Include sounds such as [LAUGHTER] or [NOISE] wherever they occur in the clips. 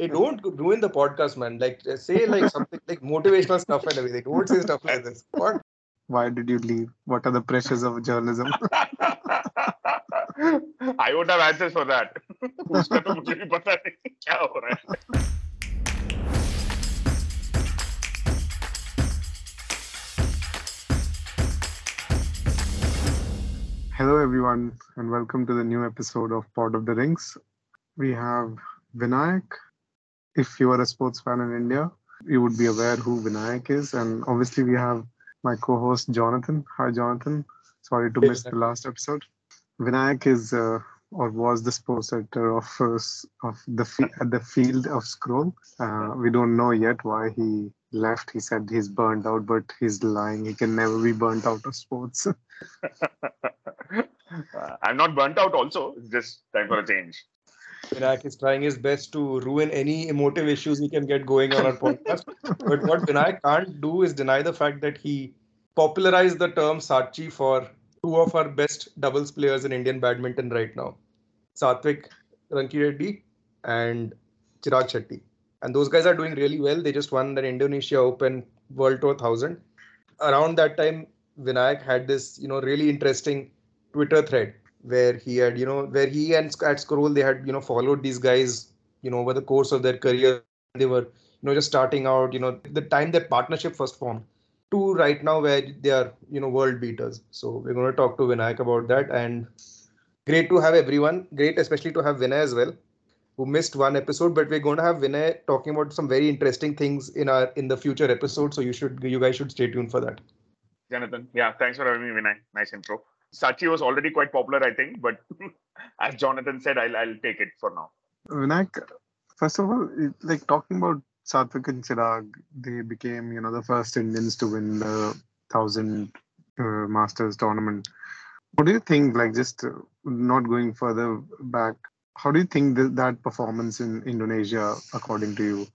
Hey, don't ruin the podcast, man. Like, say like [LAUGHS] something like motivational stuff and everything. Don't say stuff like this. What? Why did you leave? What are the pressures of journalism? [LAUGHS] I would have answers for that. उसका तो मुझे भी पता नहीं क्या हो रहा है. Hello, everyone, and welcome to the new episode of Pod of the Rings. We have Vinayak. if you are a sports fan in India, you would be aware who Vinayak is. And obviously, we have my co host, Jonathan. Hi, Jonathan. Sorry to miss the last episode. Vinayak is uh, or was the sports editor of uh, of the at the field of scroll. Uh, we don't know yet why he left. He said he's burnt out, but he's lying. He can never be burnt out of sports. [LAUGHS] I'm not burnt out. Also, it's just time for a change. Vinayak is trying his best to ruin any emotive issues he can get going on our podcast. but what Vinayak can't do is deny the fact that he popularized the term SatChi for two of our best doubles players in Indian badminton right now Satwik Rankireddy and Chirag Shetty. And those guys are doing really well. They just won the Indonesia Open World Tour 1000. Around that time, Vinayak had this, you know, really interesting Twitter thread where he had, you know, where he and at Scroll they had, you know, followed these guys, you know, over the course of their career. They were, you know, just starting out, you know, the time their partnership first formed to right now where they are, you know, world beaters. So we're going to talk to Vinayak about that. And great to have everyone. Great, especially to have Vinay as well, who missed one episode. But we're going to have Vinay talking about some very interesting things in our in the future episode. So you should you guys should stay tuned for that. Jonathan, yeah, thanks for having me, Vinay. Nice intro. SatChi was already quite popular, I think, but [LAUGHS] as Jonathan said, I'll, I'll take it for now. Vinayak, first of all, like talking about Satwik and Chirag, they became, you know, the first Indians to win the thousand uh, Masters tournament. What do you think? Like, just uh, not going further back, how do you think that, that performance in Indonesia, according to you?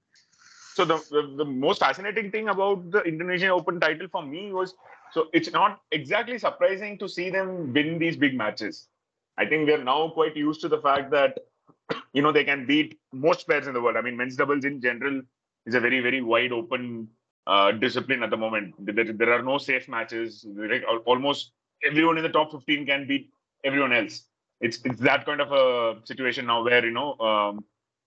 So the, the, the most fascinating thing about the Indonesian Open title for me was so it's not exactly surprising to see them win these big matches. I think we're now quite used to the fact that [CLEARS THROAT] you know they can beat most players in the world. I mean, men's doubles in general is a very very wide open uh, discipline at the moment. There, there are no safe matches. Almost everyone in the top 15 can beat everyone else. It's it's that kind of a situation now where you know um,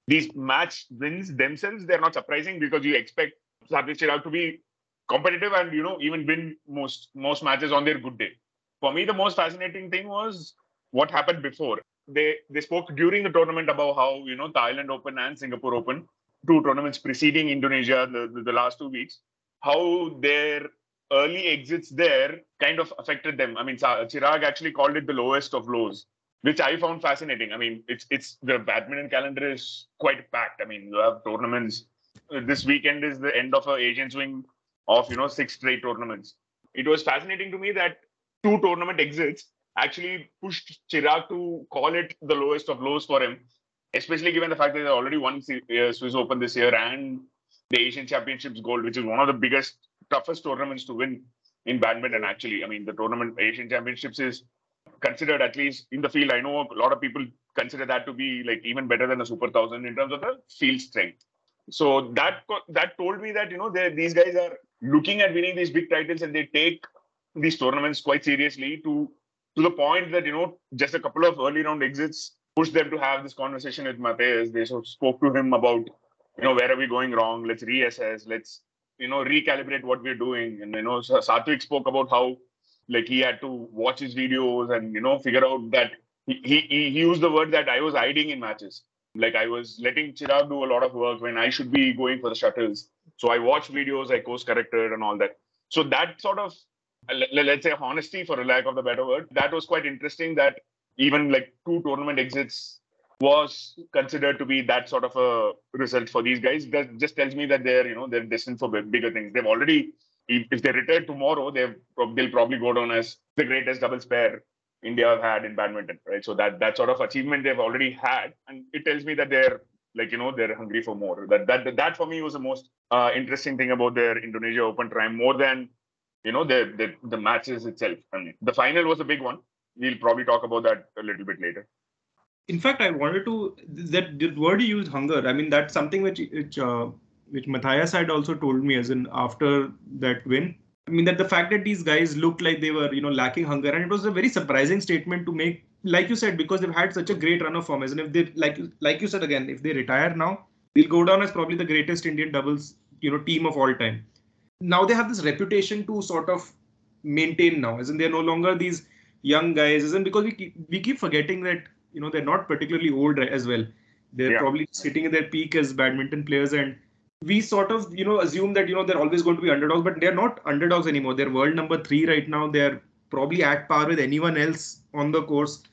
these match wins themselves they're not surprising because you expect Satwik Chirag to be competitive and you know even win most most matches on their good day. For me, the most fascinating thing was what happened before. They they spoke during the tournament about how you know Thailand Open and Singapore Open, two tournaments preceding Indonesia, the, the, the last two weeks, how their early exits there kind of affected them. I mean, Chirag actually called it the lowest of lows, which I found fascinating. I mean, it's it's the badminton calendar is quite packed. I mean, you have tournaments. This weekend is the end of a Asian swing of you know six straight tournaments. It was fascinating to me that two tournament exits actually pushed Chirag to call it the lowest of lows for him, especially given the fact that they already won uh, Swiss Open this year and the Asian Championships Gold, which is one of the biggest, toughest tournaments to win in badminton. Actually, I mean, the tournament Asian Championships is considered at least in the field. I know a lot of people consider that to be like even better than a Super Thousand in terms of the field strength. So that that told me that you know these guys are looking at winning these big titles and they take these tournaments quite seriously to to the point that you know just a couple of early round exits pushed them to have this conversation with Mathias. They sort of spoke to him about you know where are we going wrong? Let's reassess. Let's you know recalibrate what we're doing. And you know Satwik spoke about how like he had to watch his videos and you know figure out that he, he, he used the word that I was hiding in matches. Like I was letting Chirag do a lot of work when I should be going for the shuttles. So I watched videos, I course corrected and all that. So that sort of let's say honesty for a lack of the better word, that was quite interesting that even like two tournament exits was considered to be that sort of a result for these guys. That just tells me that they're, you know, they're destined for bigger things. They've already, if they retire tomorrow, they've they'll probably go down as the greatest doubles pair India have had in badminton, right? So that that sort of achievement they've already had, and it tells me that they're like you know they're hungry for more. That that that for me was the most uh, interesting thing about their Indonesia Open triumph, more than you know the, the the matches itself. I mean, the final was a big one. We'll probably talk about that a little bit later. In fact, I wanted to that the word you used, hunger. I mean, that's something which which uh, which Mathias had also told me, as in after that win. I mean, that the fact that these guys looked like they were, you know, lacking hunger, and it was a very surprising statement to make. Like you said, because they've had such a great run of form, and if they like like you said again, if they retire now, they'll go down as probably the greatest Indian doubles, you know, team of all time. Now they have this reputation to sort of maintain now, isn't they're no longer these young guys, isn't because we keep, we keep forgetting that you know they're not particularly old as well. They're yeah. probably sitting at their peak as badminton players, and we sort of you know assume that you know they're always going to be underdogs, but they're not underdogs anymore. They're world number three right now. They're probably at par with anyone else on the course.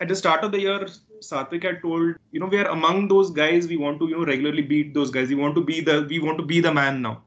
At the start of the year, Satwik had told, you know, we are among those guys. We want to, you know, regularly beat those guys. We want to be the, we want to be the man now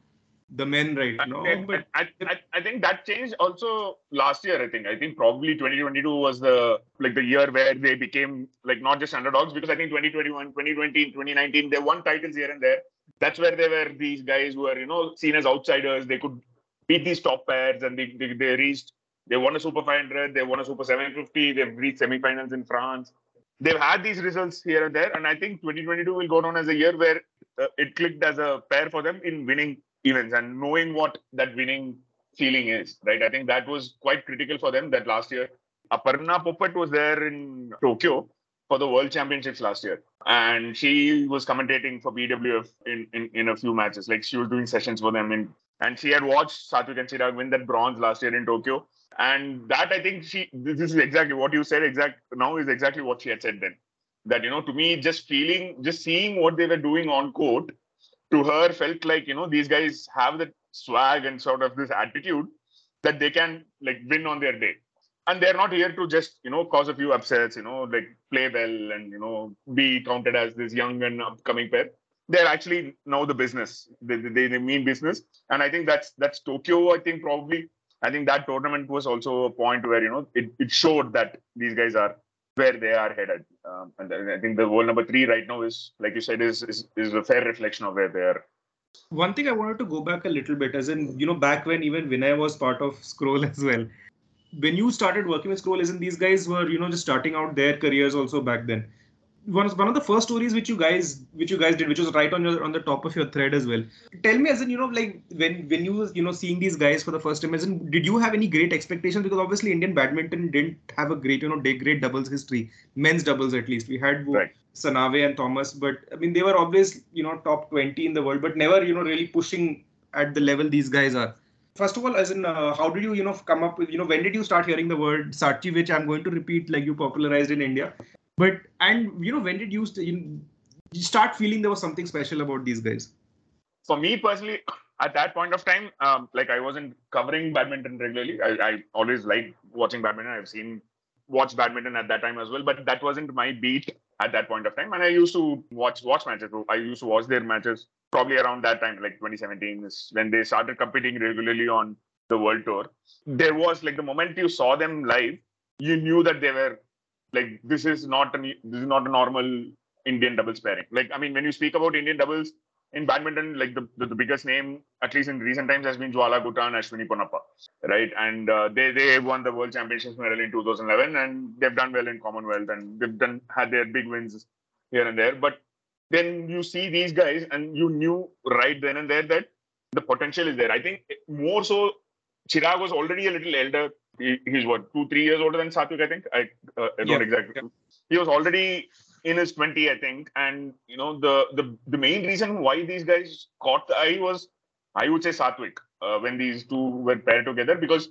the men right No, I, but I, I, I, think that changed also last year. I think I think probably 2022 was the like the year where they became like not just underdogs because I think 2021, 2020, 2019 they won titles here and there. That's where they were these guys who were you know seen as outsiders. They could beat these top pairs and they, they, they reached. They won a Super 500. They won a Super 750. They've reached semi-finals in France. They've had these results here and there, and I think 2022 will go down as a year where uh, it clicked as a pair for them in winning events and knowing what that winning feeling is, right? I think that was quite critical for them that last year. Aparna Popat was there in Tokyo for the World Championships last year. And she was commentating for BWF in, in, in a few matches. Like she was doing sessions for them. In, and she had watched Satwik and Chirag win that bronze last year in Tokyo. And that I think she, this is exactly what you said exact now is exactly what she had said then. That, you know, to me, just feeling, just seeing what they were doing on court to her felt like you know these guys have that swag and sort of this attitude that they can like win on their day. And they're not here to just you know cause a few upsets you know like play well and you know be counted as this young and upcoming pair they're actually know the business. They, they, they mean business. And i think that's that's tokyo i think probably i think that tournament was also a point where you know it, it showed that these guys are where they are headed. Um, and I think the world number three right now is, like you said, is, is is a fair reflection of where they are. One thing I wanted to go back a little bit, as in you know, back when even Vinay was part of Scroll [LAUGHS] as well. When you started working with Scroll, isn't these guys were you know just starting out their careers also back then? One of one of the first stories which you guys which you guys did which was right on your on the top of your thread as well. Tell me as in you know like when when you you know seeing these guys for the first time as in did you have any great expectations? Because obviously indian badminton didn't have a great you know great doubles history men's doubles at least. We had right. sanave and thomas but i mean they were always you know top 20 in the world but never you know really pushing at the level these guys are. First of all as in uh, how did you you know come up with you know when did you start hearing the word SatChi which i'm going to repeat like you popularized in india but and you know, when did you, st- you start feeling there was something special about these guys? For me personally, at that point of time, um, like I wasn't covering badminton regularly. I, I always liked watching badminton. I've seen watch badminton at that time as well, but that wasn't my beat at that point of time. And I used to watch watch matches. I used to watch their matches probably around that time, like 2017, is when they started competing regularly on the world tour. There was like the moment you saw them live, you knew that they were like this is not this is not a normal Indian doubles pairing. Like I mean, when you speak about Indian doubles in badminton, like the, the, the biggest name, at least in recent times, has been Jwala Gutta and Ashwini Ponnappa, right? And uh, they they won the World Championships medal in 2011, and they've done well in Commonwealth, and they've done had their big wins here and there. But then you see these guys, and you knew right then and there that the potential is there. I think more so, Chirag was already a little elder he, he's what two three years older than Satwik, I think. I, uh, I don't yeah, exactly. Yeah. He was already in his 20, I think. And you know the the the main reason why these guys caught the eye was, I would say satwik uh, when these two were paired together because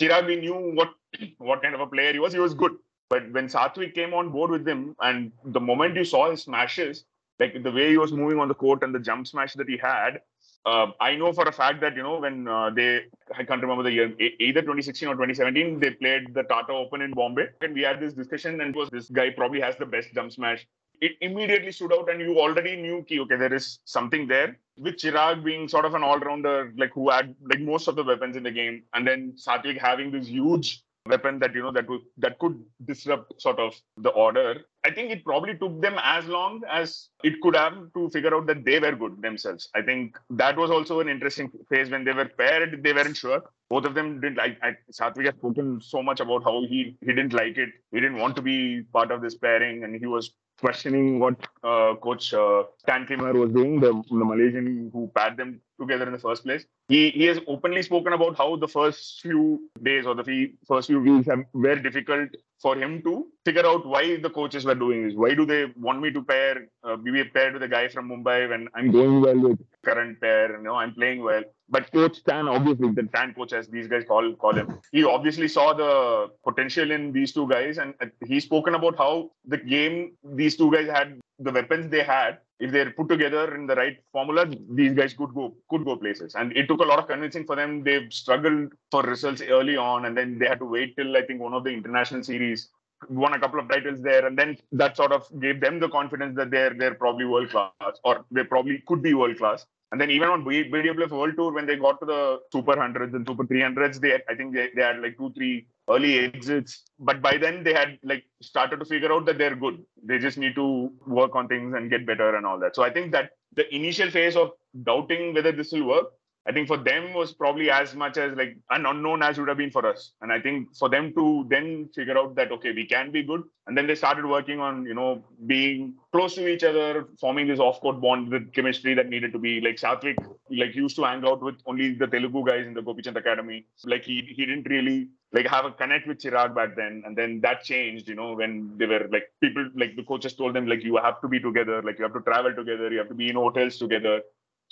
Chirag we knew what [CLEARS THROAT] what kind of a player he was. He was good, but when satwik came on board with him, and the moment you saw his smashes, like the way he was moving on the court and the jump smash that he had, uh, I know for a fact that you know when uh, they I can't remember the year either 2016 or 2017 they played the Tata Open in Bombay and we had this discussion and was this guy probably has the best jump smash. It immediately stood out and you already knew key okay there is something there with Chirag being sort of an all rounder like who had like most of the weapons in the game and then Satwik having this huge weapon that you know that would that could disrupt sort of the order. I think it probably took them as long as it could have to figure out that they were good themselves. I think that was also an interesting phase when they were paired. They weren't sure. Both of them didn't like. I, Satwik has spoken so much about how he he didn't like it. He didn't want to be part of this pairing, and he was questioning what uh, coach uh, Stan Kim Her was doing, the, the Malaysian who paired them together in the first place. He he has openly spoken about how the first few days or the first few weeks were difficult for him to figure out why the coaches were doing this. Why do they want me to pair, uh, be paired with a guy from Mumbai when I'm going well with current pair? You know, I'm playing well. But Coach Stan, obviously, the Stan coach, as these guys call call him, he obviously saw the potential in these two guys, and uh, he's spoken about how the game these two guys had, the weapons they had, if they're put together in the right formula, these guys could go could go places. And it took a lot of convincing for them. They've struggled for results early on, and then they had to wait till I think one of the international series won a couple of titles there, and then that sort of gave them the confidence that they're they're probably world class, or they probably could be world class. And then even on BWF World Tour, when they got to the Super Hundreds and Super 300s, they I think they, they had like two, three early exits. But by then they had like started to figure out that they're good. They just need to work on things and get better and all that. So I think that the initial phase of doubting whether this will work I think for them was probably as much as like an unknown as would have been for us. And I think for them to then figure out that okay, we can be good, and then they started working on you know being close to each other, forming this off-court bond with chemistry that needed to be like Satwik like used to hang out with only the Telugu guys in the Gopichand Academy. Like he he didn't really like have a connect with Chirag back then, and then that changed. You know when they were like people like the coaches told them like you have to be together, like you have to travel together, you have to be in hotels together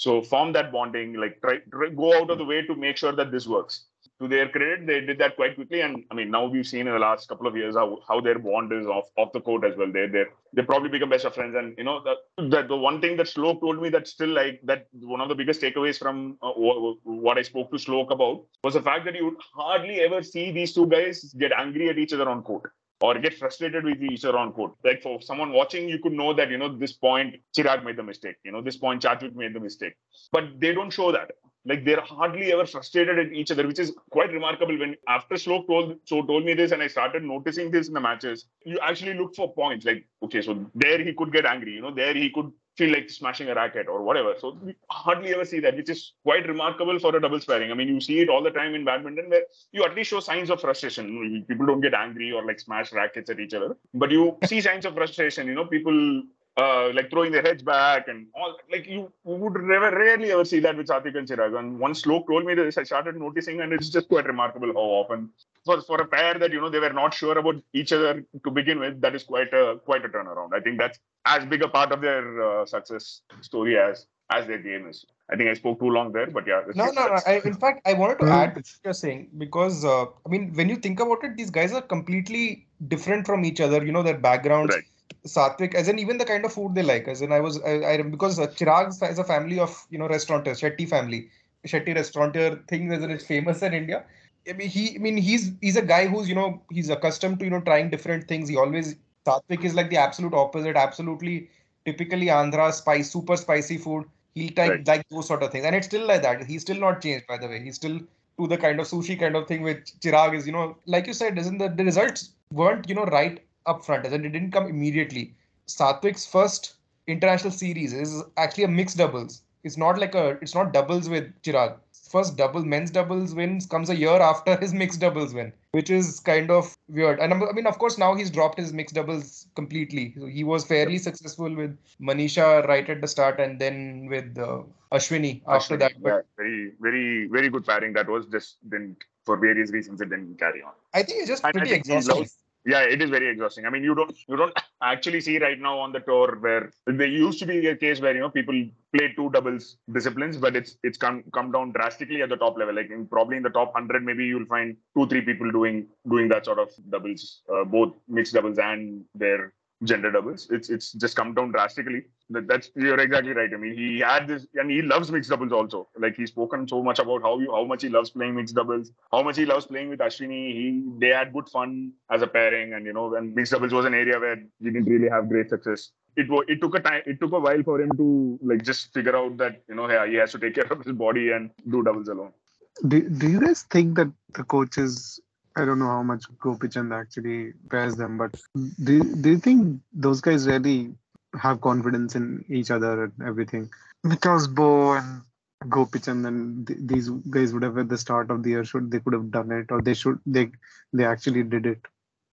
so form that bonding, like try, try, go out of the way to make sure that this works. To their credit, they did that quite quickly, and I mean now we've seen in the last couple of years how, how their bond is off off the court as well. They they they probably become best of friends, and you know that the one thing that Slok told me that still like that one of the biggest takeaways from uh, what I spoke to Slok about was the fact that you would hardly ever see these two guys get angry at each other on court or get frustrated with each other on court. Like for someone watching, you could know that, you know, this point Chirag made the mistake, you know, this point Satwik made the mistake. But they don't show that. Like they're hardly ever frustrated at each other, which is quite remarkable. When after Slok told so told me this and I started noticing this in the matches, you actually look for points. Like, okay, so there he could get angry, you know, there he could feel like smashing a racket or whatever. So we hardly ever see that, which is quite remarkable for a double pairing. I mean, you see it all the time in badminton where you at least show signs of frustration. People don't get angry or like smash rackets at each other, but you see signs of frustration. You know, people uh, like throwing their heads back and all. Like you would never, rarely ever see that with Satwik and Chirag. And once Slok told me this, I started noticing, and it's just quite remarkable how often for for a pair that you know they were not sure about each other to begin with. That is quite a quite a turnaround. I think that's as big a part of their uh, success story as as their game is. I think I spoke too long there, but yeah. No, no, no. I, in fact, I wanted to add to what you're saying because uh, I mean, when you think about it, these guys are completely different from each other. You know, their backgrounds. Right. Satwik, as in even the kind of food they like. As in, I was, I, I because uh, Chirag is a family of you know restaurateurs, Shetty family, Shetty restaurateur thing, as in it's famous in India. I mean, he, I mean, he's he's a guy who's you know he's accustomed to you know trying different things. He always Satwik is like the absolute opposite. Absolutely, typically Andhra spice, super spicy food. He'll like right. like those sort of things, and it's still like that. He's still not changed, by the way. He's still to the kind of sushi kind of thing which Chirag is. You know, like you said, isn't the the results weren't you know right up front, and it didn't come immediately. Satwik's first international series is actually a mixed doubles. It's not like a it's not doubles with Chirag first double men's doubles wins comes a year after his mixed doubles win, which is kind of weird. And I mean, of course, now he's dropped his mixed doubles completely. So he was fairly successful with Manisha right at the start, and then with uh, Ashwini after Ashwini, that. But yeah, very, very, very good pairing. That was just didn't for various reasons it didn't carry on. I think it's just pretty exhausting yeah it is very exhausting. I mean you don't you don't actually see right now on the tour where there used to be a case where you know people play two doubles disciplines but it's it's come come down drastically at the top level. Like in, probably in the top 100 maybe you'll find two three people doing doing that sort of doubles uh, both mixed doubles and their gender doubles. It's it's just come down drastically. That, that's you're exactly right. I mean, he had this, and he loves mixed doubles also. Like he's spoken so much about how you how much he loves playing mixed doubles, how much he loves playing with Ashwini. He they had good fun as a pairing, and you know, and mixed doubles was an area where he didn't really have great success. It it took a time. It took a while for him to like just figure out that you know, he has to take care of his body and do doubles alone. Do Do you guys think that the coaches I don't know how much Gopichand actually pairs them, but do, do you think those guys really have confidence in each other and everything? Because Boe and Gopichand and th- these guys would have at the start of the year should they could have done it or they should they they actually did it.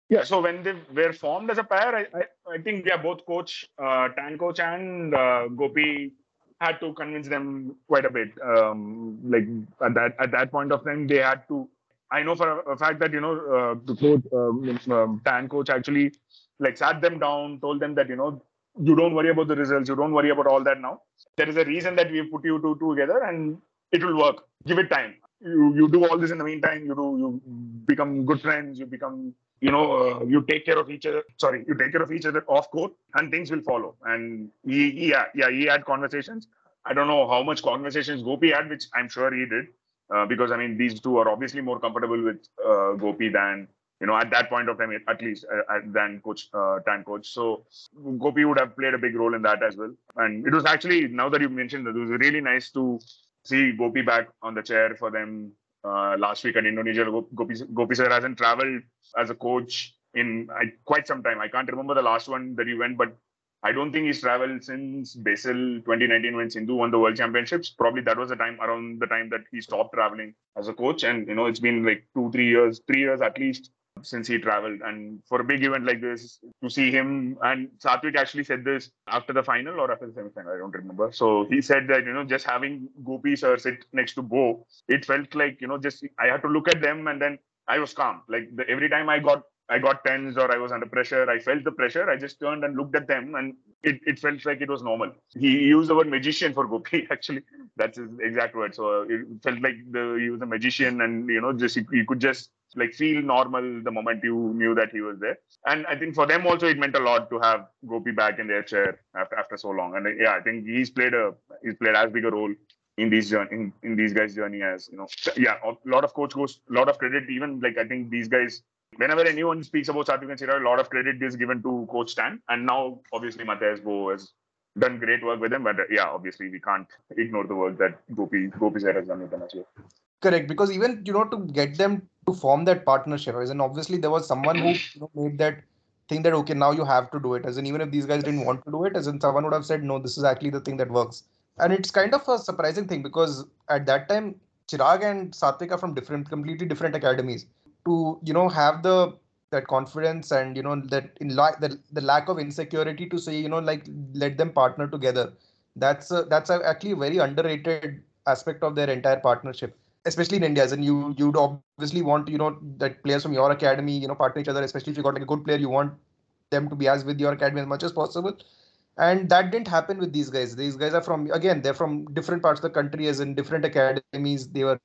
Yeah, so when they were formed as a pair, I, I, I think yeah, both coach, uh, Tan coach and uh, Gopi had to convince them quite a bit. Um, like at that at that point of time, they had to. I know for a, fact that you know uh, the coach, um, um, Tan coach actually like sat them down, told them that you know you don't worry about the results, you don't worry about all that now. There is a reason that we put you two together, and it will work. Give it time. You you do all this in the meantime. You do you become good friends. You become you know, uh, you take care of each other. Sorry, you take care of each other off court, and things will follow. And he, he yeah, yeah, he had conversations. I don't know how much conversations Gopi had, which I'm sure he did, uh, because I mean, these two are obviously more comfortable with uh, Gopi than you know at that point of time, at least uh, than Coach uh, Tan Coach. So Gopi would have played a big role in that as well. And it was actually now that you mentioned that, it was really nice to see Gopi back on the chair for them uh, last week in Indonesia. Gopi, Gopi sir hasn't traveled as a coach in I, quite some time. I can't remember the last one that he went, but I don't think he's traveled since Basel 2019 when Sindhu won the World Championships. Probably that was the time around the time that he stopped traveling as a coach, and you know it's been like two, three years, three years at least since he traveled. And for a big event like this, to see him and Satwik actually said this after the final or after the semi-final, I don't remember. So he said that, you know, just having Gopi sir sit next to Boe, it felt like, you know, just I had to look at them and then I was calm. Like the, every time I got I got tense or I was under pressure, I felt the pressure. I just turned and looked at them and it, it felt like it was normal. He used the word magician for Gopi, [LAUGHS] actually. That's his exact word. So it felt like the, he was a magician and, you know, just you could just like feel normal the moment you knew that he was there. And I think for them also it meant a lot to have Gopi back in their chair after after so long. And yeah, I think he's played a he's played as big a role in these journey in, in these guys' journey as you know. Yeah, a lot of coach goes a lot of credit. Even like I think these guys. Whenever anyone speaks about Satwik and a lot of credit is given to Coach Stan. And now, obviously, Mathias Boe has done great work with him. But uh, yeah, obviously, we can't ignore the work that Gopi Gopi Sir has done with them as well. Correct, because even you know to get them to form that partnership, as in obviously there was someone who you know, made that thing that okay now you have to do it. As in even if these guys didn't want to do it, as in someone would have said no, this is actually the thing that works. And it's kind of a surprising thing because at that time Chirag and Satwik are from different, completely different academies. To you know have the that confidence and you know that in la- the, the lack of insecurity to say you know like let them partner together that's a, that's a, actually a very underrated aspect of their entire partnership especially in India, and you you'd obviously want you know that players from your academy you know partner each other, especially if you got like a good player, you want them to be as with your academy as much as possible. And that didn't happen with these guys. These guys are from again, they're from different parts of the country, as in different academies. They were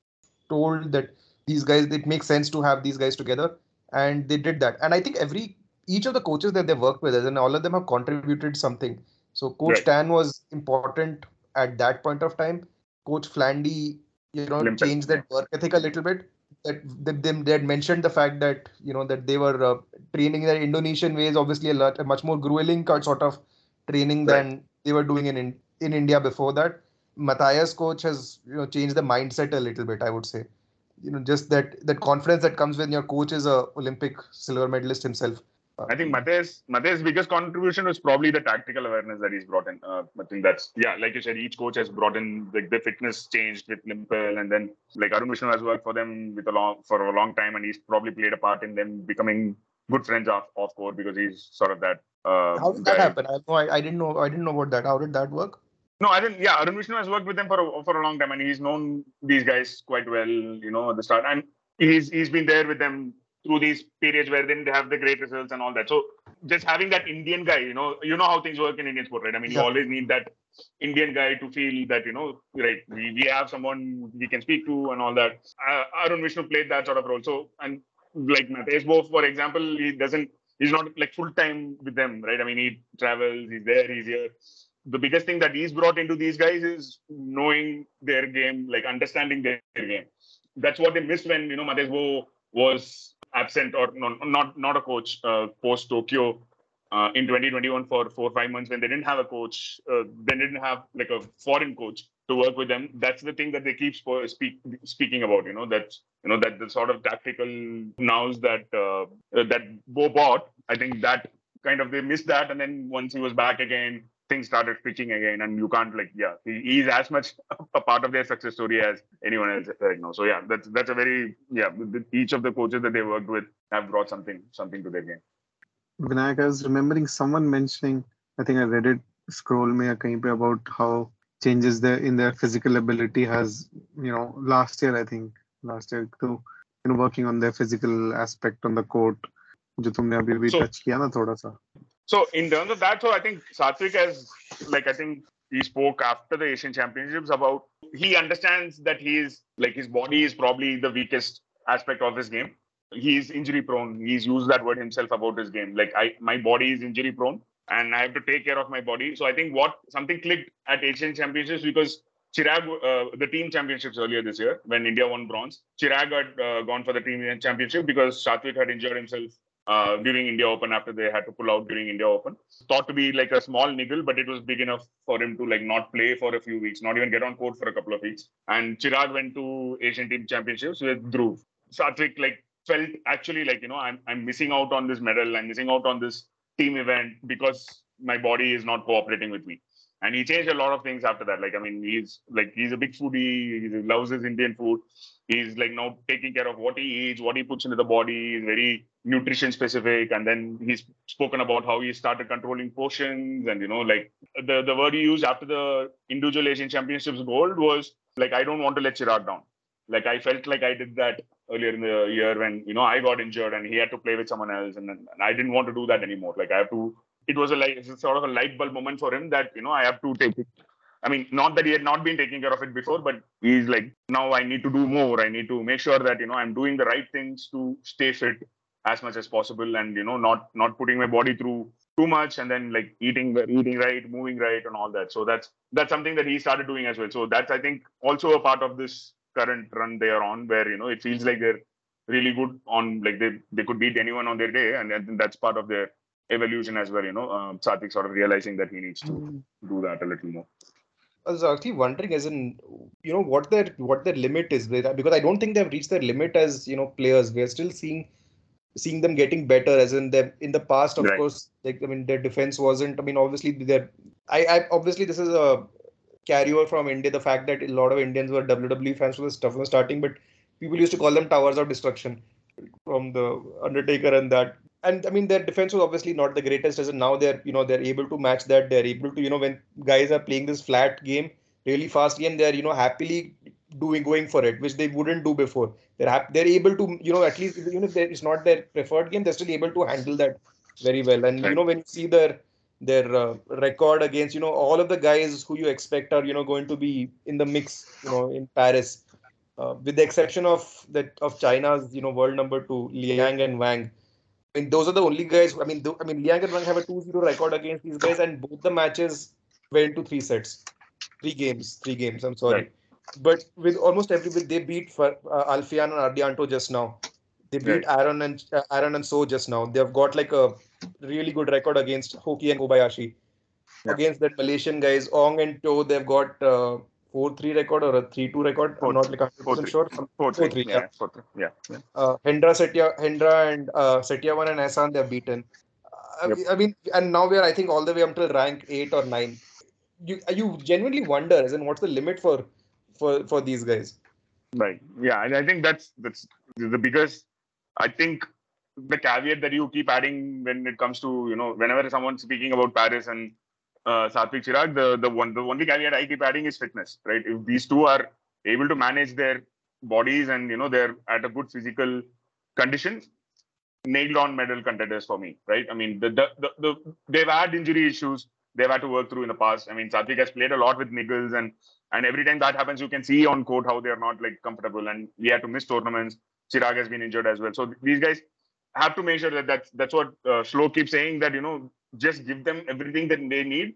told that these guys it makes sense to have these guys together, and they did that. And I think every each of the coaches that they worked with, and all of them have contributed something. So Coach right. Tan was important at that point of time. Coach Flandy you know Olympic. change that work ethic a little bit that they, they had mentioned the fact that you know that they were uh, training their indonesian ways obviously a lot a much more grueling sort of training right. than they were doing in, in in india before that matthias coach has you know changed the mindset a little bit i would say you know just that that confidence that comes when your coach is a olympic silver medalist himself I think Mathias Mathias' biggest contribution was probably the tactical awareness that he's brought in. Uh, I think that's yeah, like you said, each coach has brought in like the fitness changed with Limpele, and then like Arun Vishnu has worked for them with a long for a long time, and he's probably played a part in them becoming good friends off off court because he's sort of that. Uh, How did that happen? I, no, I, I didn't know. I didn't know about that. How did that work? No, I didn't. Yeah, Arun Vishnu has worked with them for a, for a long time, and he's known these guys quite well. You know, at the start, and he's he's been there with them through these periods where then they have the great results and all that. So just having that Indian guy, you know, you know how things work in Indian sport, right? I mean, yeah. you always need that Indian guy to feel that, you know, right, we, we have someone we can speak to and all that. Uh, Arun Vishnu played that sort of role. So, and like Boe, for example, he doesn't, he's not like full time with them, right? I mean, he travels, he's there, he's here. The biggest thing that he's brought into these guys is knowing their game, like understanding their game. That's what they missed when, you know, Mathias Boe was absent or not not, a coach uh, post Tokyo. uh, in 2021 for four five months when they didn't have a coach, uh, they didn't have like a foreign coach to work with them. That's the thing that they keep speak, speaking about. You know that you know that the sort of tactical nows that uh, that Boe bought. I think that kind of they missed that, and then once he was back again, things started pitching again, and you can't like yeah, he, he's as much a part of their success story as anyone else right now. So yeah, that's that's a very yeah. Each of the coaches that they worked with have brought something something to their game. Vinayak, I was remembering someone mentioning, I think I read it scroll me a kahin pe about how changes there in their physical ability has, you know, last year I think, last year too, you know, working on their physical aspect on the court, जो तुमने अभी भी So- touch किया ना थोड़ा सा. So in terms of that, so I think Satwik has like I think he spoke after the Asian Championships about he understands that he is like his body is probably the weakest aspect of his game. He's injury prone. He's used that word himself about his game. Like I my body is injury prone and I have to take care of my body. So I think what something clicked at Asian Championships because Chirag, uh, the team championships earlier this year when India won bronze, Chirag had uh, gone for the team championship because Satwik had injured himself uh, during India Open after they had to pull out during India Open. Thought to be like a small niggle, but it was big enough for him to like not play for a few weeks, not even get on court for a couple of weeks. And Chirag went to Asian Team Championships with Dhruv. Satwik like felt actually like you know I'm I'm missing out on this medal. I'm missing out on this team event because my body is not cooperating with me. And he changed a lot of things after that. Like I mean, he's like he's a big foodie. He loves his Indian food. He's like now taking care of what he eats, what he puts into the body. He's very nutrition specific. And then he's spoken about how he started controlling portions. And you know, like the the word he used after the individual Asian Championships gold was like, I don't want to let Chirag down. Like I felt like I did that earlier in the year when you know I got injured and he had to play with someone else, and, and I didn't want to do that anymore. Like I have to. It was a like sort of a light bulb moment for him that you know I have to take it. I mean, not that he had not been taking care of it before, but he's like now I need to do more. I need to make sure that you know I'm doing the right things to stay fit as much as possible, and you know not not putting my body through too much, and then like eating eating right, moving right, and all that. So that's that's something that he started doing as well. So that's I think also a part of this current run they are on, where you know it feels like they're really good on like they they could beat anyone on their day, and, and that's part of their evolution as well. You know, um, Satwik sort of realizing that he needs to do that a little more. I was actually wondering, as in, you know, what their what their limit is, because I don't think they've reached their limit as you know players. We're still seeing seeing them getting better, as in them in the past. Of Right. course, like I mean, their defense wasn't. I mean, obviously, they're. I, I obviously this is a carryover from India. The fact that a lot of Indians were WWE fans for the stuff from the starting, but people used to call them towers of destruction from the Undertaker and that. And I mean, their defense was obviously not the greatest. As in now they're you know they're able to match that. They're able to you know when guys are playing this flat game, really fast game, they're you know happily doing going for it, which they wouldn't do before. They're they're able to you know at least even if it's not their preferred game, they're still able to handle that very well. And you know when you see their their uh, record against you know all of the guys who you expect are you know going to be in the mix you know in Paris, uh, with the exception of that of China's you know world number two Liang and Wang. I mean, those are the only guys. I mean, th- I mean, Liang and Wang have a 2-0 record against these guys, and both the matches went to three sets, three games, three games. I'm sorry, Right. But with almost every they beat for, uh, Alfian and Ardianto just now. They beat Aaron and uh, Aaron and Soh just now. They've got like a really good record against Hoki and Kobayashi. Yeah. Against that Malaysian guys, Ong and Teo, they've got uh, 4-3 record or a 3-2 record. Four- I'm not like 100% four- sure. Four, Four, three, three, yeah, four, three, yeah, yeah. uh, Hendra Setya, Hendra and uh, Setiawan and Ahsan they're beaten. Uh, Yep. I mean, and now we are I think all the way up till rank eight or nine. You you genuinely wonder, as in what's the limit for for for these guys? Right. Yeah, and I think that's that's the biggest. I think the caveat that you keep adding when it comes to you know whenever someone's speaking about Paris and uh, Satwik Chirag, the the one the only caveat I keep adding is fitness. Right. If these two are able to manage their bodies and you know they're at a good physical condition, nailed on medal contenders for me. Right. I mean the the, the, the they've had injury issues they've had to work through in the past. I mean Satwik has played a lot with niggles and and every time that happens, you can see on court how they're not like comfortable, and we had to miss tournaments. Chirag has been injured as well, so these guys have to make sure that that's that's what uh, Shlo keeps saying that you know just give them everything that they need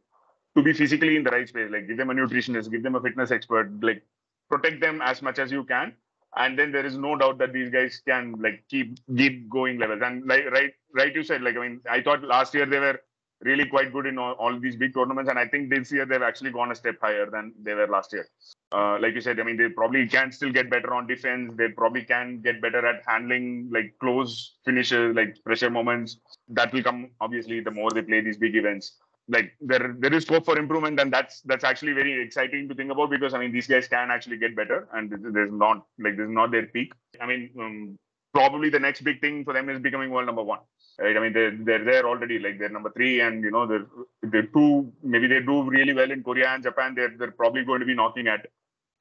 to be physically in the right space. Like give them a nutritionist, give them a fitness expert, like protect them as much as you can, and then there is no doubt that these guys can like keep keep going levels. And like right right you said like I mean I thought last year they were really quite good in all, all these big tournaments, and I think this year they've actually gone a step higher than they were last year. Uh, like you said, I mean they probably can still get better on defense. They probably can get better at handling like close finishes, like pressure moments. That will come obviously the more they play these big events like there there is scope for improvement and that's that's actually very exciting to think about because i mean these guys can actually get better and there's not like this is not their peak i mean um, probably the next big thing for them is becoming world number one right i mean they're they're there already like they're number three and you know they're they're two maybe they do really well in korea and japan they're they're probably going to be knocking at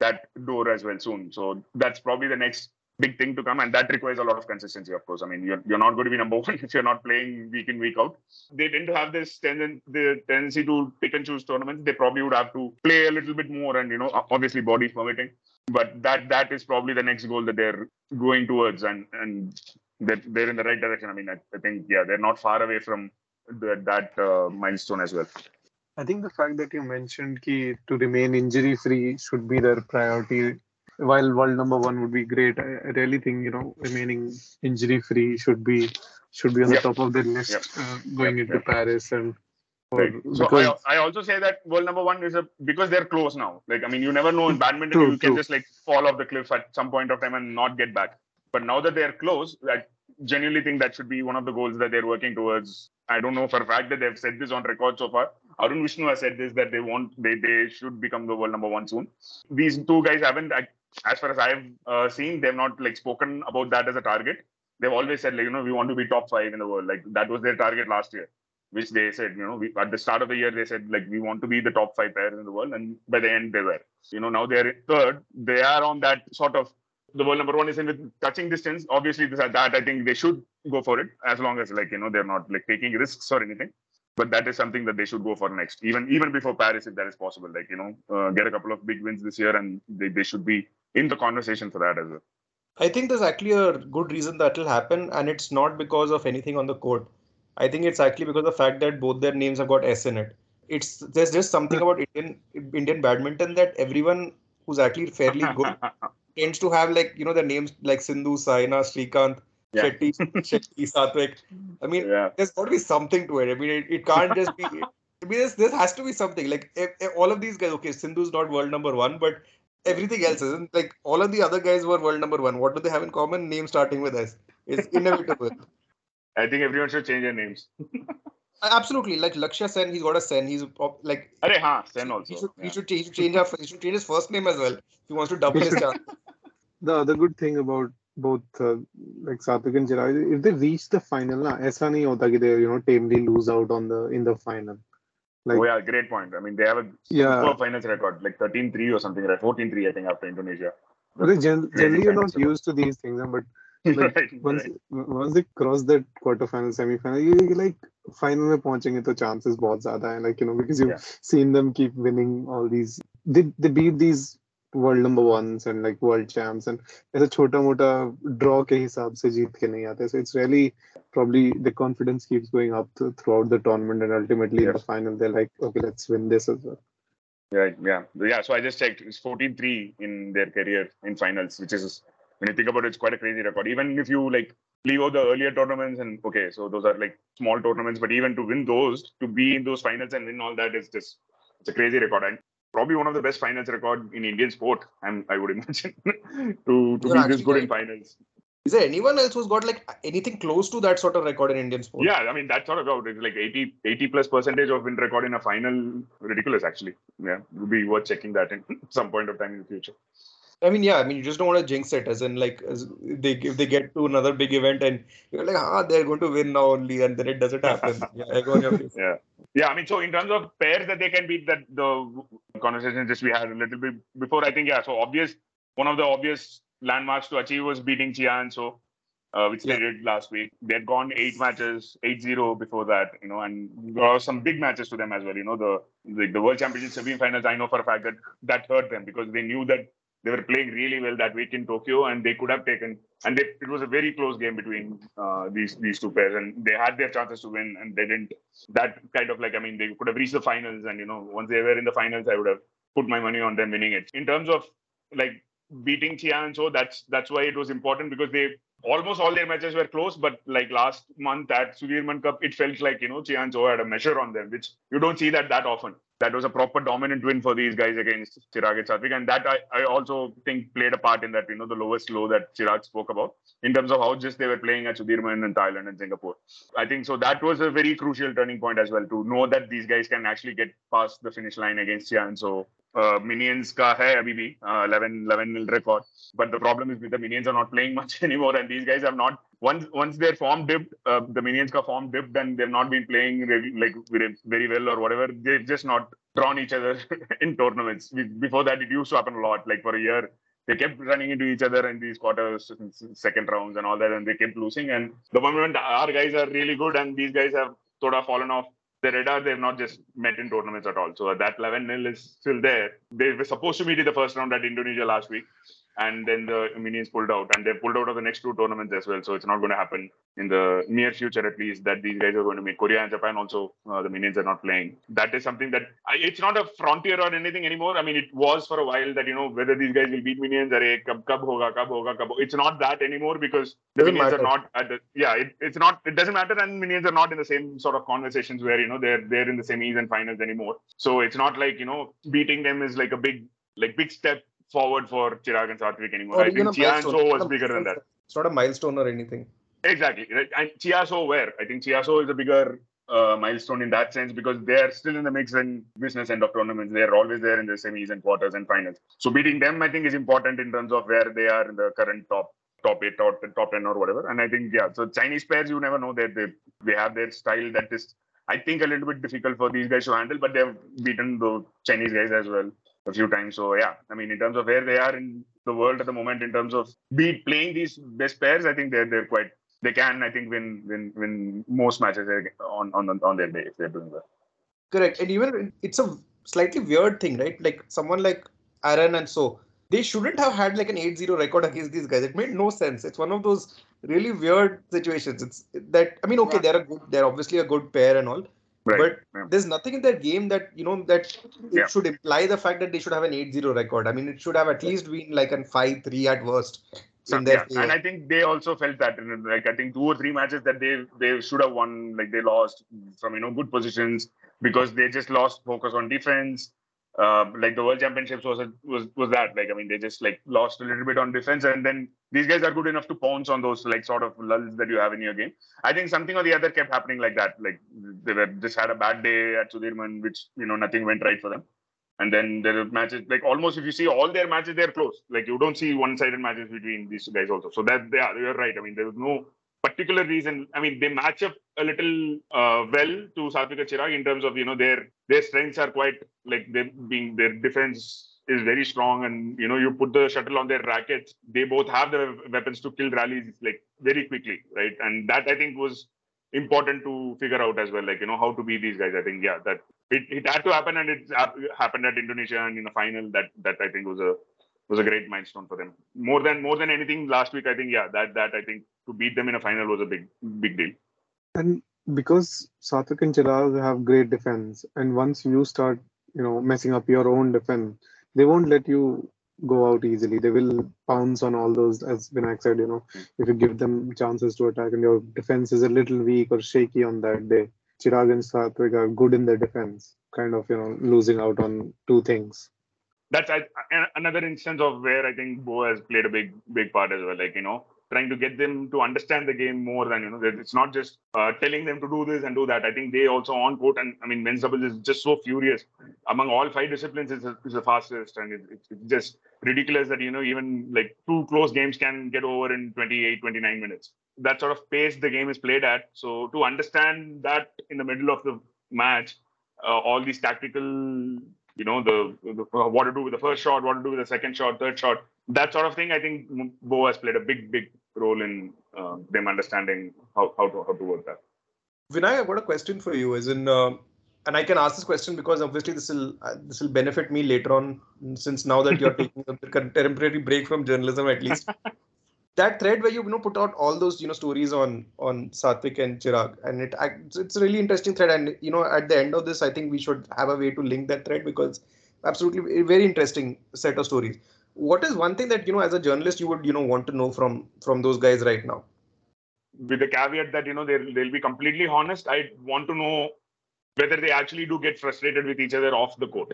that door as well soon so that's probably the next big thing to come, and that requires a lot of consistency, of course. I mean, you're, you're not going to be number [LAUGHS] one if you're not playing week in, week out. They tend to have this tenden- the tendency to pick and choose tournaments. They probably would have to play a little bit more, and you know, obviously, bodies permitting. But that that is probably the next goal that they're going towards, and and they're, they're in the right direction. I mean, I, I think yeah, they're not far away from the, that uh, milestone as well. I think the fact that you mentioned key to remain injury free should be their priority while world number one would be great, I, I really think you know remaining injury free should be should be on yep. the top of the list yep. uh, going yep. into Paris and. Right. So I, I also say that world number one is a because they're close now. Like I mean, you never know in badminton true, you can true. just like fall off the cliff at some point of time and not get back. But now that they're close, I genuinely think that should be one of the goals that they're working towards. I don't know for a fact that they've said this on record so far. Arun Vishnu has said this that they want they they should become the world number one soon. These two guys haven't as far as I've uh, seen, they've not like spoken about that as a target. They've always said like you know we want to be top five in the world. Like that was their target last year, which they said you know we, at the start of the year they said like we want to be the top five players in the world, and by the end they were. You know now they're third. They are on that sort of the world number one is in with touching distance. Obviously, this that I think they should go for it as long as like you know they're not like taking risks or anything. But that is something that they should go for next. Even even before paris if that is possible like you know uh, get a couple of big wins this year and they, they should be in the conversation for that as well. I think there's actually a good reason that will happen and it's not because of anything on the court. I think it's actually because of the fact that both their names have got s in it. It's there's just something about [LAUGHS] indian indian badminton that everyone who's actually fairly good [LAUGHS] tends to have like you know the names like sindhu saina srikanth yeah. Shetty, [LAUGHS] Shetty, Satwik. I mean, yeah. there's got to be something to it. I mean, it, it can't just be. [LAUGHS] I mean, this, this has to be something. Like if, if all of these guys, okay, Sindhu's not world number one, but everything else isn't. Like all of the other guys were world number one. What do they have in common? Name starting with S. It's [LAUGHS] inevitable. I think everyone should change their names. Absolutely, like Lakshya Sen, he's got a Sen. He's uh, like. Arey, ha, Sen also. He should, yeah. he should, he should change. He should change his first name as well. He wants to double his chance the other good thing about both uh, like Satwik and Chirag, if they reach the final, na, aisa nahi they you know tamely lose out on the in the final. Like, oh yeah, great point. I mean, they have a yeah. super finals record, like 13-3 or something, right? 14-3, I think, after Indonesia. But they gen- generally you're not used to these things, but [LAUGHS] like, right, once right. once they cross that quarterfinal, semi-final, you like final में पहुंचेंगे तो chances बहुत ज़्यादा हैं, like you know because you've yeah. seen them keep winning all these. They they beat these world number ones and like world champs and ऐसा छोटा मोटा draw के हिसाब से जीत के नहीं आते. So it's really probably the confidence keeps going up th- throughout the tournament and ultimately in the Yes. final they're like okay let's win this as well. Right, yeah. Yeah, so I just checked. It's 14-3 in their career in finals, which is, when you think about it, it's quite a crazy record. Even if you like leave out the earlier tournaments and okay, so those are like small tournaments, but even to win those, to be in those finals and win all that is just, it's a crazy record. And probably one of the best finals record in Indian sport, I'm, I would imagine, [LAUGHS] to, to You're be this good in finals. Is there anyone else who's got like anything close to that sort of record in Indian sport? Yeah, I mean, that sort of. It's like 80, 80 plus percentage of win record in a final. Ridiculous, actually. Yeah, would be worth checking that in [LAUGHS] some point of time in the future. I mean, yeah, I mean, you just don't want to jinx it, as in like as they if they get to another big event and you're like, ah, they're going to win now only, and then it doesn't happen. [LAUGHS] yeah, egg on your face. Yeah. Yeah, I mean, so in terms of pairs that they can beat, that the conversation just we had a little bit before, I think, yeah, so obvious, one of the obvious landmarks to achieve was beating Chian, so, uh, which Yeah. they did last week. They had gone eight matches, 8 0 before that, you know, and there were some big matches to them as well. You know, the like the World Championship semi finals, I know for a fact that that hurt them because they knew that they were playing really well that week in Tokyo and they could have taken, and they, it was a very close game between uh, these these two pairs, and they had their chances to win and they didn't. That kind of like, I mean, they could have reached the finals, and you know, once they were in the finals, I would have put my money on them winning it. In terms of like beating and so that's that's why it was important because they almost all their matches were close, but like last month at Sudirman Cup, it felt like you know Chia and so had a measure on them, which you don't see that that often that was a proper dominant win for these guys against Chirag and Satwik. And that I, I also think played a part in that, you know, the lowest low that Chirag spoke about in terms of how just they were playing at Sudirman and Thailand and Singapore. I think so that was a very crucial turning point as well to know that these guys can actually get past the finish line against Chian. So Minions ka hai abhi bhi, uh, 11 11 nil record. But the problem is with the Minions are not playing [LAUGHS] much anymore, and these guys have not once once their form dipped, uh, the Minions ka form dipped, and they've not been playing really, like very well or whatever. They've just not drawn each other [LAUGHS] in tournaments. Before that, it used to happen a lot. Like for a year, they kept running into each other in these quarters, second rounds, and all that, and they kept losing. And the moment our guys are really good, and these guys have sort of fallen off the radar, they've not just met in tournaments at all. So that 11 nil is still there. They were supposed to meet in the first round at Indonesia last week and then the Minions pulled out, and they pulled out of the next two tournaments as well. So it's not going to happen in the near future, at least, that these guys are going to meet. Korea and Japan also, uh, the Minions are not playing. That is something that I, it's not a frontier or anything anymore. I mean, it was for a while that you know whether these guys will beat Minions or kab kab hoga kab hoga kab. It's not that anymore because the doesn't Minions matter. are not at the yeah. It, it's not. It doesn't matter, and Minions are not in the same sort of conversations where you know they're they're in the semis and finals anymore. So it's not like you know beating them is like a big like big step forward for Chirag and Satwik anymore. Or I think Chia and Soh was bigger than that. It's not a milestone or anything. Exactly. And Chia Soh where? I think Chia Soh is a bigger uh, milestone in that sense because they're still in the mix in business end of tournaments. They're always there in the semis and quarters and finals. So beating them, I think, is important in terms of where they are in the current top top eight or top ten or whatever. And I think yeah, so Chinese pairs, you never know that they they have their style that is I think a little bit difficult for these guys to handle, but they've beaten the Chinese guys as well a few times. So yeah, I mean, in terms of where they are in the world at the moment, in terms of be playing these best pairs, I think they're they're quite they can I think win win win most matches eh, on on on their day if they're doing well. Correct, and even it's a slightly weird thing, right? Like someone like Aaron and Soh they shouldn't have had like an 8-0 record against these guys. It made no sense. It's one of those really weird situations. It's that I mean, okay, they're a good, they're obviously a good pair and all, Right. But yeah. there's nothing in that game that you know that it yeah. should imply the fact that they should have an 8-0 record. I mean, it should have at least been like a 5-3 at worst. So, yeah. and I think they also felt that. Like I think two or three matches that they they should have won, like they lost from you know good positions because they just lost focus on defense uh, like the World Championships was a, was was that like I mean they just like lost a little bit on defense and then these guys are good enough to pounce on those like sort of lulls that you have in your game. I think something or the other kept happening like that. Like they were just had a bad day at Sudirman, which you know nothing went right for them. And then there are matches like almost if you see all their matches, they're close. Like you don't see one-sided matches between these guys also. So that they are you're right. I mean there was no particular reason. I mean, they match up a little uh, well to Satwik Chirag in terms of you know their their strengths are quite like they being their defense is very strong and you know you put the shuttle on their rackets they both have the weapons to kill rallies like very quickly right and that i think was important to figure out as well like you know how to beat these guys i think yeah that it, it had to happen and it happened at indonesia and in the final that that i think was a was a great milestone for them. More than more than anything, last week I think yeah that that I think to beat them in a final was a big big deal. And because Satwik and Chirag have great defense, and once you start you know messing up your own defense, they won't let you go out easily. They will pounce on all those, as Vinayakk said. You know, hmm. if you give them chances to attack, and your defense is a little weak or shaky on that day, Chirag and Satwik are good in their defense, kind of you know losing out on two things that's I, another instance of where I think Boe has played a big big part as well. Like you know, trying to get them to understand the game more than you know. It's not just uh, telling them to do this and do that. I think they also on court and I mean men's doubles is just so furious among all five disciplines. It's, it's the fastest and it's, it's just ridiculous that you know even like two close games can get over in 28, 29 minutes. That sort of pace the game is played at. So to understand that in the middle of the match, uh, all these tactical you know the, the, what to do with the first shot, what to do with the second shot, third shot, that sort of thing. I think Boe has played a big, big role in uh, them understanding how, how to how to work that. Vinay, I've got a question for you. Is in uh, and I can ask this question because obviously this will uh, this will benefit me later on since now that you're [LAUGHS] taking a temporary break from journalism at least. That thread where you, you know put out all those you know stories on on Satwik and Chirag, and it it's a really interesting thread. And you know at the end of this, I think we should have a way to link that thread because absolutely very interesting set of stories. what is one thing that you know as a journalist you would you know want to know from from those guys right now with the caveat that you know they'll, they'll be completely honest i want to know whether they actually do get frustrated with each other off the court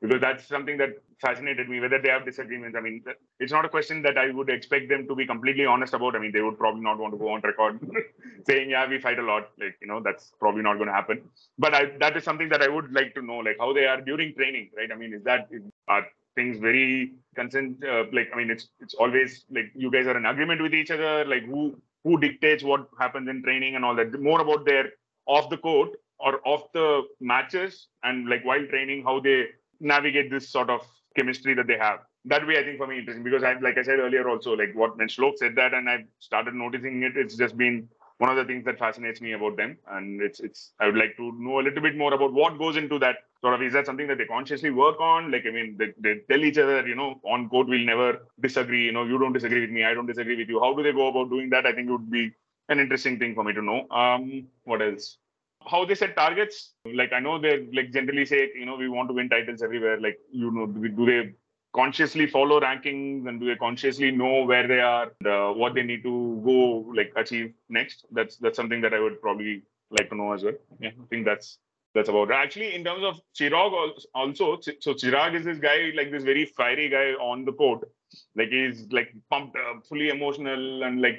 because that's something that fascinated me whether they have disagreements. I mean it's not a question that i would expect them to be completely honest about. I mean they would probably not want to go on record [LAUGHS] saying yeah we fight a lot. Like you know that's probably not going to happen. But I, that is something that i would like to know like how they are during training right? I mean is that are things very consent uh, like i mean it's it's always like you guys are in agreement with each other like who who dictates what happens in training and all that. More about their off the court or off the matches and like while training how they navigate this sort of chemistry that they have. That way, I think for me interesting because I, like I said earlier, also like what when Shlok said that, and I started noticing it. It's just been one of the things that fascinates me about them, and it's it's. I would like to know a little bit more about what goes into that sort of. Is that something that they consciously work on? Like I mean, they, they tell each other, you know, on court we'll never disagree. You know, you don't disagree with me, I don't disagree with you. How do they go about doing that? I think it would be an interesting thing for me to know. Um, what else? How they set targets. Like I know they like generally say, you know, we want to win titles everywhere. Like you know, do they consciously follow rankings and do they consciously know where they are, uh, what they need to go like achieve next? That's that's something that I would probably like to know as well. Yeah, I think that's that's about it. Actually, in terms of Chirag also, so Chirag is this guy, like this very fiery guy on the court. Like he's like pumped up, fully emotional, and like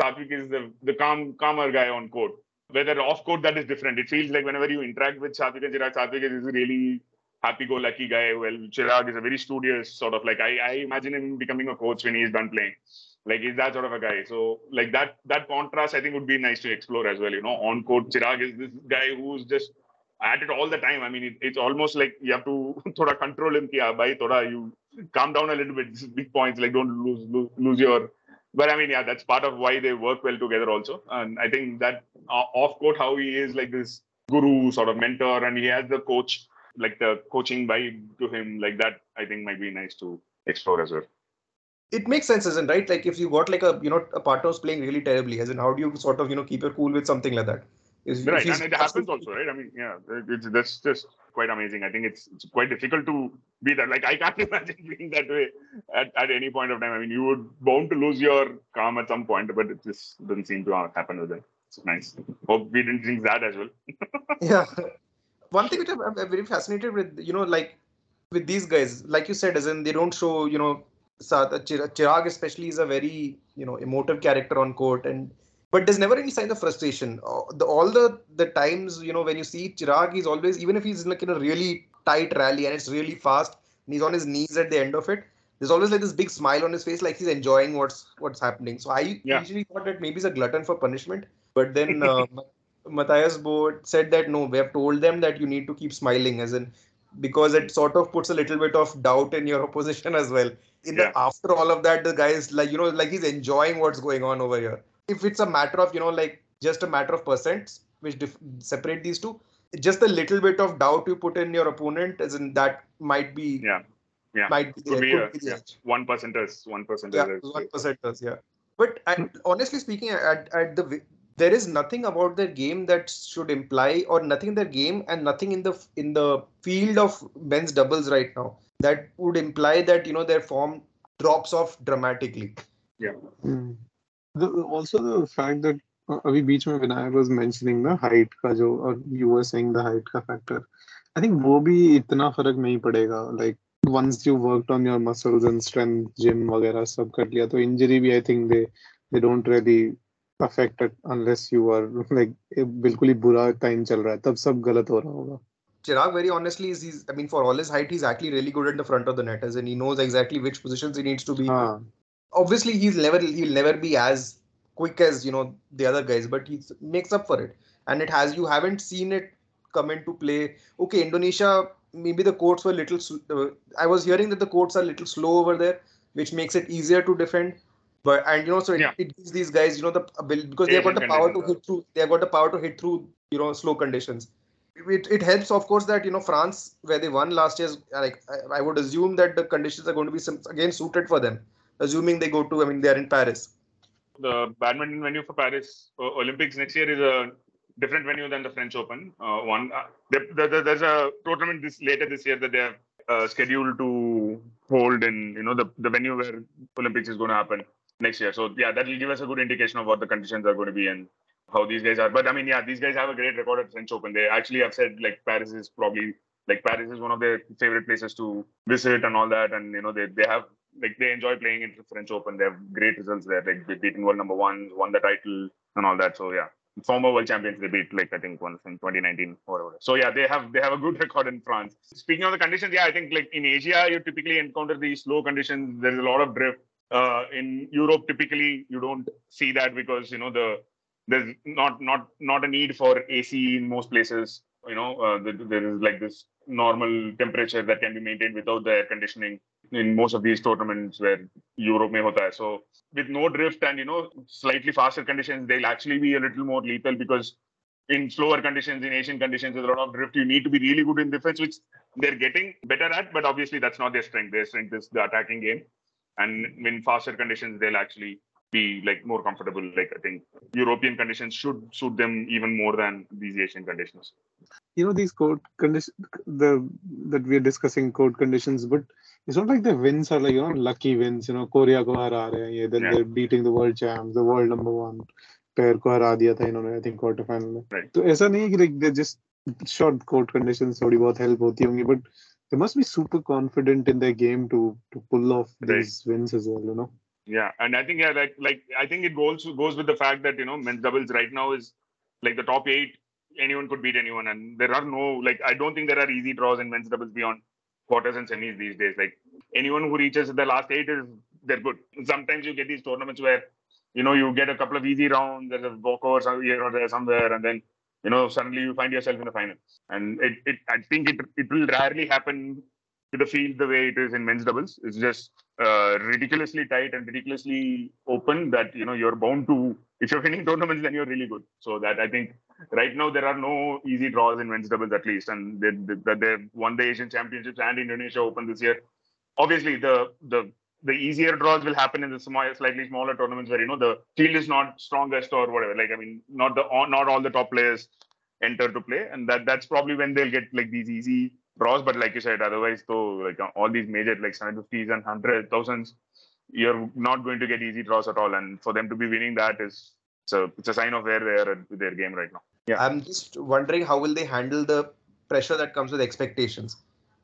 Satwik is the, the calm, calmer guy on court whether off court that is different. It feels like whenever you interact with Satwik and Chirag, Satwik is a really happy-go-lucky guy. Well, Chirag is a very studious sort of like I, I imagine him becoming a coach when he's done playing. Like he's that sort of a guy. So like that that contrast I think would be nice to explore as well. You know, on court Chirag is this guy who's just at it all the time. I mean, it, it's almost like you have to [LAUGHS] thoda control him. Kia, ah, by thoda you calm down a little bit. This is big points like don't lose lose, lose your but I mean, yeah, that's part of why they work well together also. And I think that uh, off court, how he is like this guru sort of mentor, and he has the coach, like the coaching vibe to him, like that. I think might be nice to explore as well. It makes sense, isn't right? Like if you got like a you know a partner who's playing really terribly, as in how do you sort of you know keep your cool with something like that? Is, right, and it happens also, right? I mean, yeah, it's that's just quite amazing. I think it's it's quite difficult to be that. Like I can't [LAUGHS] imagine being that way at, at any point of time. I mean, you would bound to lose your calm at some point, but it just doesn't seem to happen with it. It's nice. Hope we didn't drink that as well. [LAUGHS] yeah. One thing which I'm, I'm very fascinated with, you know, like with these guys, like you said, as in they don't show, you know, Chirag especially is a very, you know, emotive character on court and but there's never any sign of frustration. Uh, the, all the the times you know when you see Chirag, he's always even if he's like in a really tight rally and it's really fast, and he's on his knees at the end of it. There's always like this big smile on his face, like he's enjoying what's what's happening. So I yeah. usually thought that maybe he's a glutton for punishment, but then [LAUGHS] uh, Mathias Boe said that no, we have told them that you need to keep smiling, as in because it sort of puts a little bit of doubt in your [LAUGHS] opposition as well. In yeah. the after all of that, the guy is like you know like he's enjoying what's going on over here if it's a matter of you know like just a matter of percents which dif- separate these two just a little bit of doubt you put in your opponent as in that might be yeah. Yeah. might be, be, a, yeah. one percenters one percenters yeah one percenters yeah. But and honestly speaking at, at the there is nothing about their game that should imply or nothing in their game and nothing in the in the field of men's doubles right now that would imply that you know their form drops off dramatically. Yeah. Mm. The, also the fact that अभी बीच में Vinayak was mentioning ना height का जो और you were saying the height का factor I think वो भी इतना फ़र्क नहीं पड़ेगा. Like once you worked on your muscles and strength gym वगैरह सब कर लिया तो इंजरी भी I think they they don't really affect unless you are like बिल्कुल ही बुरा टाइम चल रहा है तब सब गलत हो रहा होगा। Chirag, very honestly, is he's, I mean, for all his height, he's actually really good at the front of the net, as in he knows exactly which positions he needs to be. Haan obviously he's never he'll never be as quick as you know the other guys, but he makes up for it. And it has you haven't seen it come into play. Okay, Indonesia maybe the courts were little. Uh, I was hearing that the courts are a little slow over there, which makes it easier to defend. But and you know, so it, yeah. it gives these guys you know the ability because they've got the power to hit through. They've got the power to hit through you know slow conditions. It, it helps, of course, that you know France, where they won last year, like I, I would assume that the conditions are going to be some, again suited for them assuming they go to, I mean, they're in Paris. The badminton venue for Paris Olympics next year is a different venue than the French Open. Uh, one, uh, there, there, there's a tournament this later this year that they have uh, scheduled to hold in you know the, the venue where Olympics is going to happen next year. So yeah, that will give us a good indication of what the conditions are going to be and how these guys are. But I mean, yeah, these guys have a great record at French Open. They actually have said like Paris is probably like Paris is one of their favorite places to visit and all that. And you know, they they have like they enjoy playing in French Open. They have great results there. Like they beaten world number one, won the title and all that. So yeah, former world champions they beat like I think once in 2019 or whatever. So yeah, they have they have a good [LAUGHS] record in France. Speaking of the conditions, yeah, I think like in Asia you typically encounter these slow conditions. There's a lot of drift. Uh, in Europe, typically you don't see that because you know the there's not not not a need for AC in most places. You know, uh, there is like this normal temperature that can be maintained without the air conditioning in most of these tournaments where Europe may hota hai. So with no drift and you know slightly faster conditions, they'll actually be a little more lethal because in slower conditions, in Asian conditions, with a lot of drift, you need to be really good in defense, which they're getting better at. But obviously, that's not their strength. Their strength is the attacking game, and in faster conditions, they'll actually be like more comfortable. Like I think European conditions should suit them even more than these Asian conditions You know these court conditions the that we're discussing court conditions, but it's not like the wins are like you know lucky wins. You know Korea ko hara rahe hain, then yeah. they're beating the world champs, the world number one pair को हरा दिया था इन्होंने I think quarter final में right. तो ऐसा नहीं है कि like they just short court conditions थोड़ी बहुत हेल्प होती होंगी but they must be super confident in their game to to pull off right. these wins as well you know yeah, and I think yeah, like like I think it goes goes with the fact that you know men's doubles right now is like the top eight. Anyone could beat anyone, and there are no like I don't think there are easy draws in men's doubles beyond quarters and semis these days. Like anyone who reaches the last eight is they're good. Sometimes you get these tournaments where you know you get a couple of easy rounds, there's a walkover here or there somewhere, and then you know suddenly you find yourself in the final. And it, it I think it it will rarely happen to the field the way it is in men's doubles. It's just uh, ridiculously tight and ridiculously open that you know you're bound to if you're winning tournaments then you're really good. So that i think right now there are no easy draws in men's doubles at least. And they, they, they've won the asian championships and indonesia open this year. Obviously the the the easier draws will happen in the small, slightly smaller tournaments where you know the field is not strongest or whatever. Like i mean not the not all the top players enter to play. And that that's probably when they'll get like these easy draws. But like you said, otherwise, though, like all these major like 750s and hundred thousands, you're not going to get easy draws at all. And for them to be winning that is it's a it's a sign of where they are with their game right now. Yeah, I'm just wondering how will they handle the pressure that comes with expectations,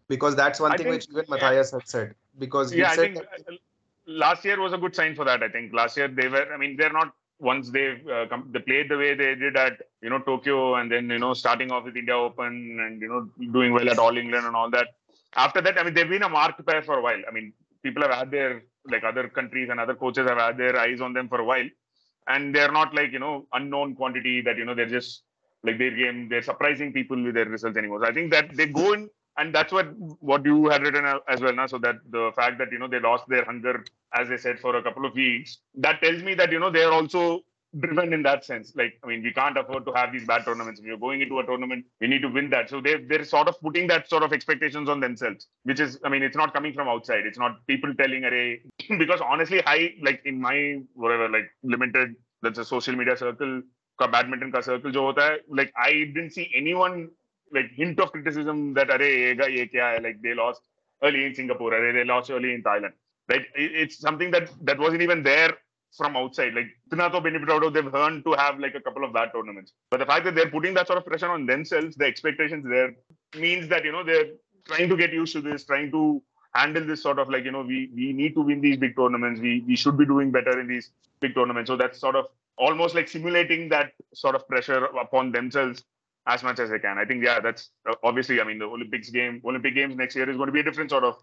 because that's one I thing think, which even Mathias yeah. had said. Because yeah, I think that... Uh, last year was a good sign for that. I think last year they were. I mean, they're not once they uh, they played the way they did at you know Tokyo, and then you know starting off with India Open, and you know doing well at All England and all that. After that, I mean, they've been a marked pair for a while. I mean, people have had their like other countries and other coaches have had their eyes on them for a while, and they're not like you know unknown quantity that you know they're just like their game. They're surprising people with their results anymore. So I think that they go in and that's what what you had written as well now so that the fact that you know they lost their hunger as i said for a couple of weeks that tells me that you know they are also driven in that sense. Like i mean we can't afford to have these bad tournaments. If you're going into a tournament. We need to win that. So they they're sort of putting that sort of expectations on themselves which is i mean it's not coming from outside. It's not people telling array [LAUGHS] because honestly i like in my whatever like limited that's a social media circle badminton ka circle jo hota hai, like i didn't see anyone like hint of criticism that are like they lost early in Singapore, array, they lost early in Thailand. Like It's something that that wasn't even there from outside. Like Tinato benefit out of they've earned to have like a couple of bad tournaments. But the fact that they're putting that sort of pressure on themselves, the expectations there means that you know they're trying to get used to this, trying to handle this sort of like you know we we need to win these big tournaments. We we should be doing better in these big tournaments. So that's sort of almost like simulating that sort of pressure upon themselves as much as they can. I think yeah, that's obviously. I mean, the Olympics game, Olympic games next year is going to be a different sort of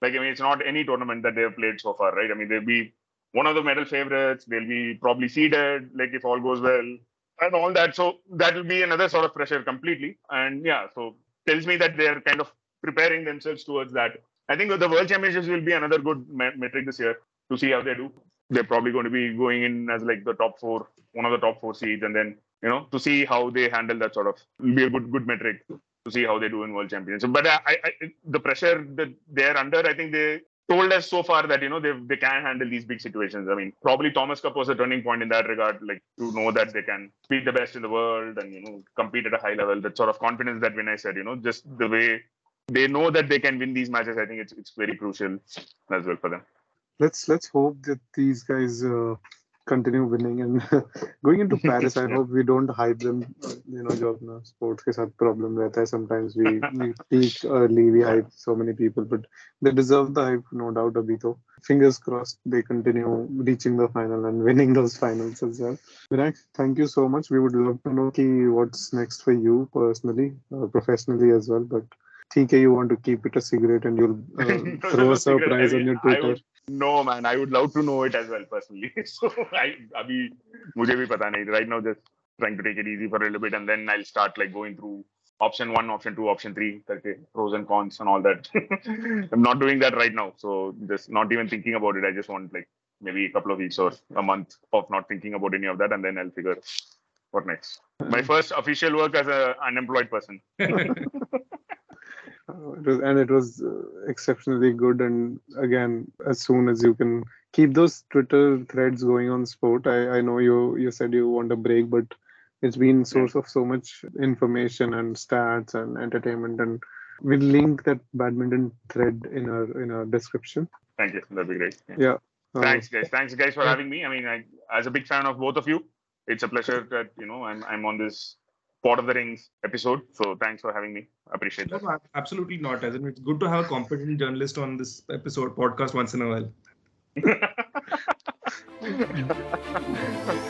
like. I mean, it's not any tournament that they've played so far, right? I mean, they'll be one of the medal favorites. They'll be probably seeded, like if all goes well, and all that. So that will be another sort of pressure completely. And yeah, so tells me that they're kind of preparing themselves towards that. I think the World Championships will be another good metric this year to see how they do. They're probably going to be going in as like the top four, one of the top four seeds, and then you know, to see how they handle that sort of be a good good metric to see how they do in World Championships. But I, I, the pressure that they're under, I think they told us so far that you know they they can handle these big situations. I mean, probably Thomas Cup was a turning point in that regard, like to know that they can be the best in the world and you know compete at a high level. That sort of confidence that when I said, you know, just the way they know that they can win these matches. I think it's it's very crucial as well for them. Let's let's hope that these guys uh, continue winning and [LAUGHS] going into [LAUGHS] Paris. I hope we don't hype them. You know, जो अपना sports के साथ problem रहता है. Sometimes we we [LAUGHS] peak early, we hype so many people, but they deserve the hype, no doubt. Abhi to. Fingers crossed they continue reaching the final and winning those finals as well. Vinayak, thank you so much. We would love to know ki what's next for you personally, uh, professionally as well. But TK, you want to keep it a secret and you'll uh, throw a surprise on your Twitter. No, man. I would love to know it as well personally. [LAUGHS] so I, abhi, mujhe bhi pata nahi. Right now, just trying to take it easy for a little bit, and then I'll start like going through option one, option two, option three, okay, pros and cons and all that. [LAUGHS] I'm not doing that right now, so just not even thinking about it. I just want like maybe a couple of weeks or a month of not thinking about any of that, and then I'll figure what next. My mm. first official work as an unemployed person. [LAUGHS] Uh, it was, and it was uh, exceptionally good. And again, as soon as you can keep those Twitter threads going on sport, I, I know you you said you want a break, but it's been source of so much information and stats and entertainment. And we'll link that badminton thread in our in our description. Thank you. That'd be great. Yeah. yeah. Uh, Thanks, guys. Thanks, guys, for having me. I mean, I, as a big fan of both of you, it's a pleasure that you know I'm I'm on this Pod of the Rings episode. So thanks for having me. Appreciate that. No, absolutely not. As in, it's good to have a competent journalist on this episode podcast once in a while. [LAUGHS]